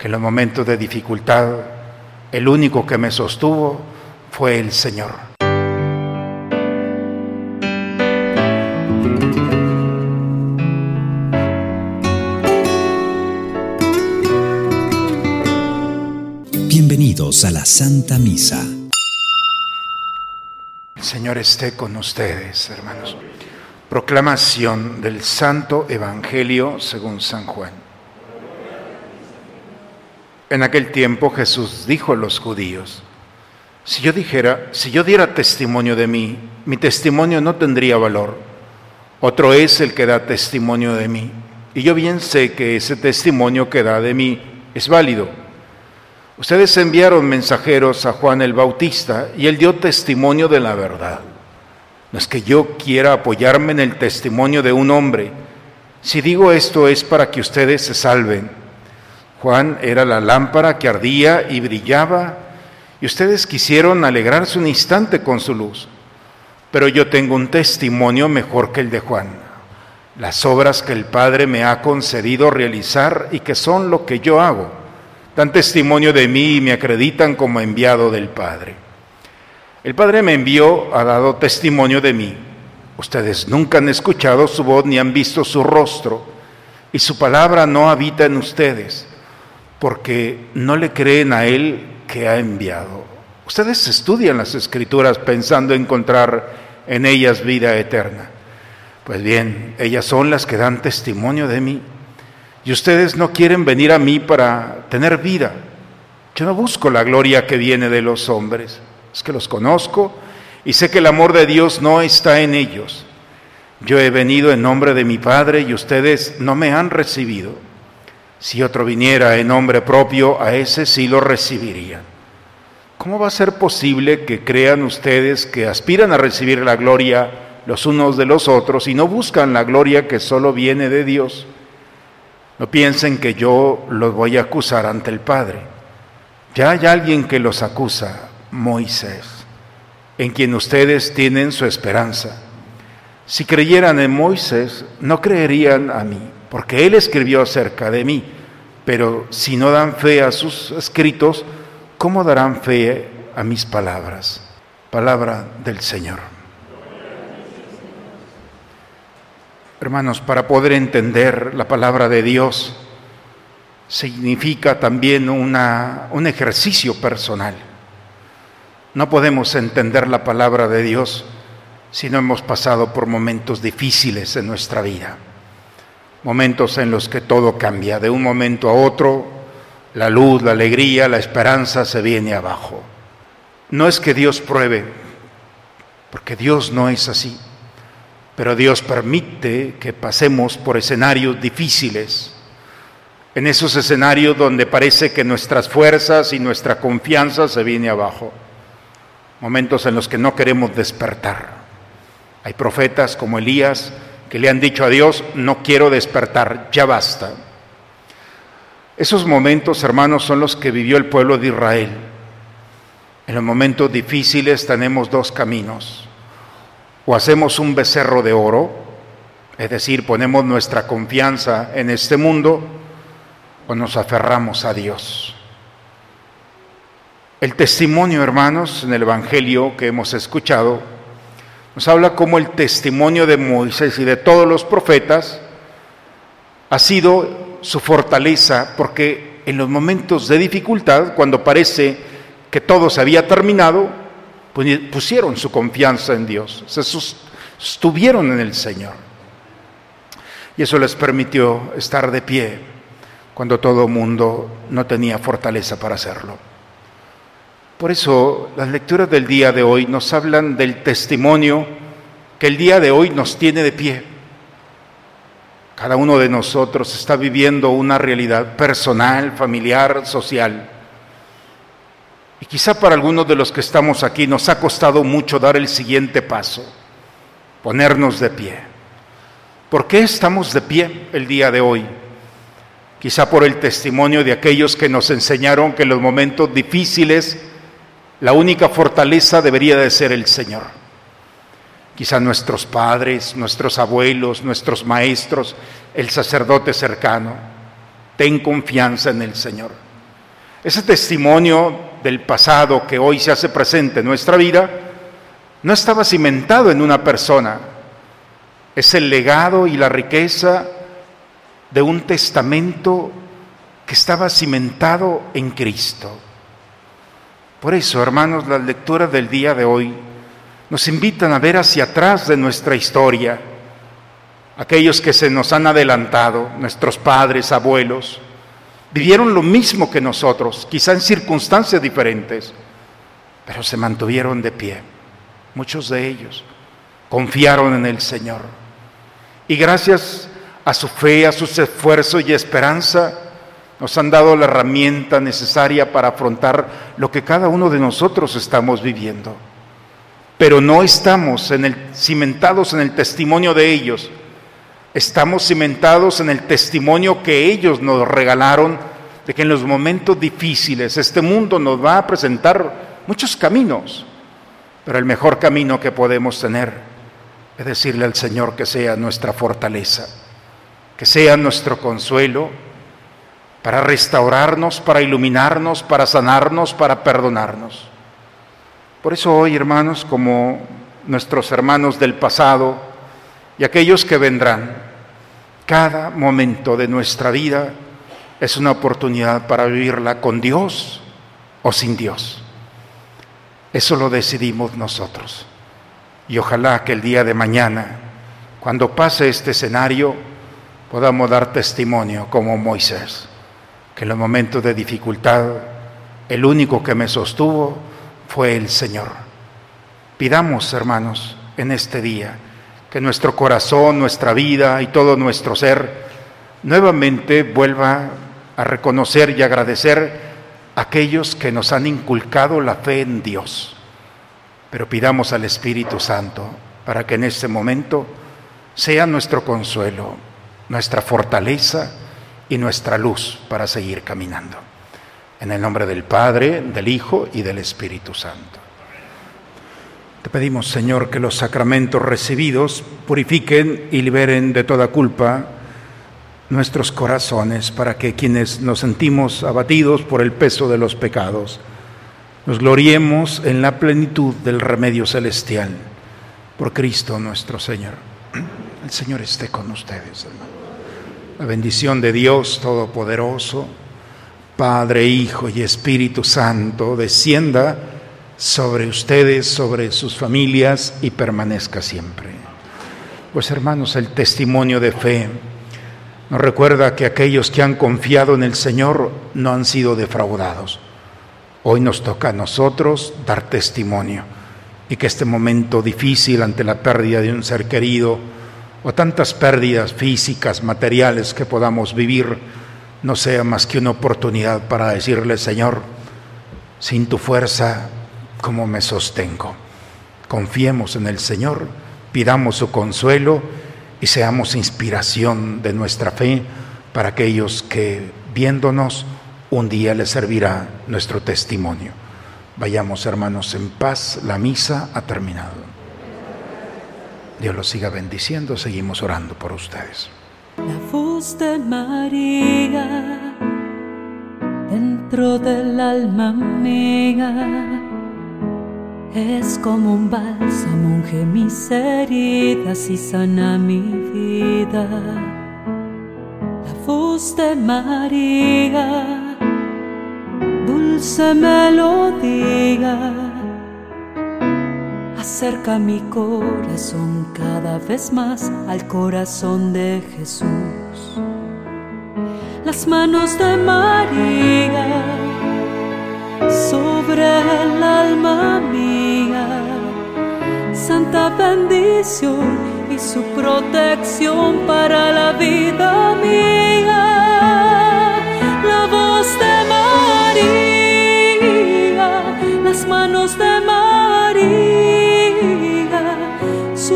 que en los momentos de dificultad el único que me sostuvo fue el Señor. Bienvenidos a la Santa Misa. El Señor esté con ustedes, hermanos. Proclamación del Santo Evangelio según San Juan. En aquel tiempo Jesús dijo a los judíos, si yo dijera, si yo diera testimonio de mí, mi testimonio no tendría valor. Otro es el que da testimonio de mí. Y yo bien sé que ese testimonio que da de mí es válido. Ustedes enviaron mensajeros a Juan el Bautista y él dio testimonio de la verdad. No es que yo quiera apoyarme en el testimonio de un hombre. Si digo esto es para que ustedes se salven. Juan era la lámpara que ardía y brillaba y ustedes quisieron alegrarse un instante con su luz. Pero yo tengo un testimonio mejor que el de Juan. Las obras que el Padre me ha concedido realizar y que son lo que yo hago. Dan testimonio de mí y me acreditan como enviado del Padre. El Padre me envió, ha dado testimonio de mí. Ustedes nunca han escuchado su voz ni han visto su rostro, y su palabra no habita en ustedes, porque no le creen a Él que ha enviado. Ustedes estudian las escrituras pensando encontrar en ellas vida eterna. Pues bien, ellas son las que dan testimonio de mí. Y ustedes no quieren venir a mí para tener vida. Yo no busco la gloria que viene de los hombres es que los conozco y sé que el amor de Dios no está en ellos. Yo he venido en nombre de mi Padre y ustedes no me han recibido. Si otro viniera en nombre propio, a ese sí lo recibirían. ¿Cómo va a ser posible que crean ustedes que aspiran a recibir la gloria los unos de los otros y no buscan la gloria que solo viene de Dios? No piensen que yo los voy a acusar ante el Padre. Ya hay alguien que los acusa, Moisés, en quien ustedes tienen su esperanza. Si creyeran en Moisés, no creerían a mí, porque él escribió acerca de mí. Pero si no dan fe a sus escritos, ¿cómo darán fe a mis palabras? Palabra del Señor. Hermanos, para poder entender la palabra de Dios, significa también una, un ejercicio personal. No podemos entender la palabra de Dios si no hemos pasado por momentos difíciles en nuestra vida, momentos en los que todo cambia, de un momento a otro, la luz, la alegría, la esperanza se viene abajo. No es que Dios pruebe, porque Dios no es así, pero Dios permite que pasemos por escenarios difíciles, en esos escenarios donde parece que nuestras fuerzas y nuestra confianza se viene abajo momentos en los que no queremos despertar. Hay profetas como Elías que le han dicho a Dios, no quiero despertar, ya basta. Esos momentos, hermanos, son los que vivió el pueblo de Israel. En los momentos difíciles tenemos dos caminos. O hacemos un becerro de oro, es decir, ponemos nuestra confianza en este mundo, o nos aferramos a Dios. El testimonio, hermanos, en el Evangelio que hemos escuchado, nos habla como el testimonio de Moisés y de todos los profetas ha sido su fortaleza, porque en los momentos de dificultad, cuando parece que todo se había terminado, pues, pusieron su confianza en Dios, se sostuvieron en el Señor. Y eso les permitió estar de pie cuando todo mundo no tenía fortaleza para hacerlo. Por eso las lecturas del día de hoy nos hablan del testimonio que el día de hoy nos tiene de pie. Cada uno de nosotros está viviendo una realidad personal, familiar, social. Y quizá para algunos de los que estamos aquí nos ha costado mucho dar el siguiente paso, ponernos de pie. ¿Por qué estamos de pie el día de hoy? Quizá por el testimonio de aquellos que nos enseñaron que en los momentos difíciles la única fortaleza debería de ser el Señor. Quizá nuestros padres, nuestros abuelos, nuestros maestros, el sacerdote cercano. Ten confianza en el Señor. Ese testimonio del pasado que hoy se hace presente en nuestra vida no estaba cimentado en una persona, es el legado y la riqueza de un testamento que estaba cimentado en Cristo. Por eso, hermanos, las lecturas del día de hoy nos invitan a ver hacia atrás de nuestra historia, aquellos que se nos han adelantado, nuestros padres, abuelos, vivieron lo mismo que nosotros, quizá en circunstancias diferentes, pero se mantuvieron de pie, muchos de ellos confiaron en el Señor. Y gracias a su fe, a sus esfuerzos y esperanza, nos han dado la herramienta necesaria para afrontar lo que cada uno de nosotros estamos viviendo. Pero no estamos en el, cimentados en el testimonio de ellos, estamos cimentados en el testimonio que ellos nos regalaron de que en los momentos difíciles este mundo nos va a presentar muchos caminos, pero el mejor camino que podemos tener es decirle al Señor que sea nuestra fortaleza, que sea nuestro consuelo para restaurarnos, para iluminarnos, para sanarnos, para perdonarnos. Por eso hoy, hermanos, como nuestros hermanos del pasado y aquellos que vendrán, cada momento de nuestra vida es una oportunidad para vivirla con Dios o sin Dios. Eso lo decidimos nosotros. Y ojalá que el día de mañana, cuando pase este escenario, podamos dar testimonio como Moisés, que en los momentos de dificultad, el único que me sostuvo fue el Señor. Pidamos, hermanos, en este día, que nuestro corazón, nuestra vida y todo nuestro ser nuevamente vuelva a reconocer y agradecer a aquellos que nos han inculcado la fe en Dios. Pero pidamos al Espíritu Santo para que en este momento sea nuestro consuelo, nuestra fortaleza y nuestra luz para seguir caminando. En el nombre del Padre, del Hijo y del Espíritu Santo. Te pedimos, Señor, que los sacramentos recibidos purifiquen y liberen de toda culpa nuestros corazones para que quienes nos sentimos abatidos por el peso de los pecados, nos gloriemos en la plenitud del remedio celestial. Por Cristo nuestro Señor. El Señor esté con ustedes, hermano. La bendición de Dios Todopoderoso, Padre, Hijo y Espíritu Santo, descienda sobre ustedes, sobre sus familias y permanezca siempre. Pues hermanos, el testimonio de fe nos recuerda que aquellos que han confiado en el Señor no han sido defraudados. Hoy nos toca a nosotros dar testimonio y que este momento difícil ante la pérdida de un ser querido o tantas pérdidas físicas, materiales que podamos vivir, no sea más que una oportunidad para decirle, Señor, sin tu fuerza, ¿cómo me sostengo? Confiemos en el Señor, pidamos su consuelo y seamos inspiración de nuestra fe para aquellos que viéndonos un día les servirá nuestro testimonio. Vayamos hermanos en paz, la misa ha terminado. Dios los siga bendiciendo, seguimos orando por ustedes. La voz de María dentro del alma mía es como un bálsamo, unge mis heridas y sana mi vida. La voz de María, dulce melodía acerca mi corazón cada vez más al corazón de Jesús. Las manos de María sobre el alma mía, santa bendición y su protección para la vida mía.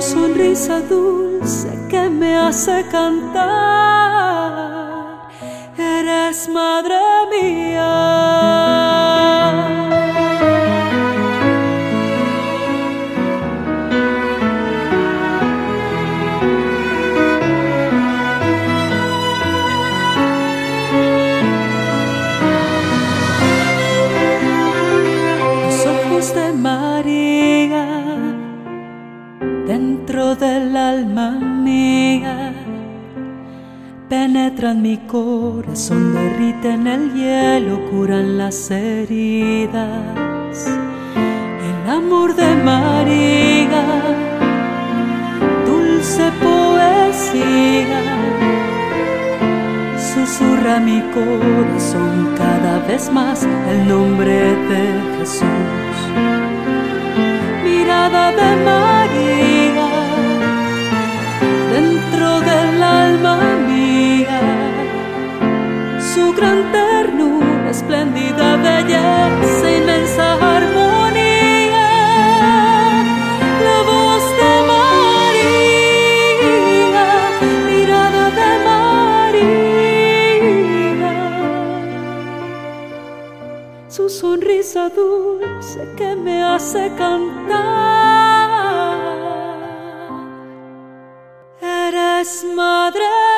Sonrisa dulce que me hace cantar. Eres madre mía. Mi corazón, derriten el hielo, curan las heridas. El amor de María, dulce poesía, susurra mi corazón cada vez más el nombre de Jesús. Mirada de María, su sonrisa dulce que me hace cantar. Eres madre.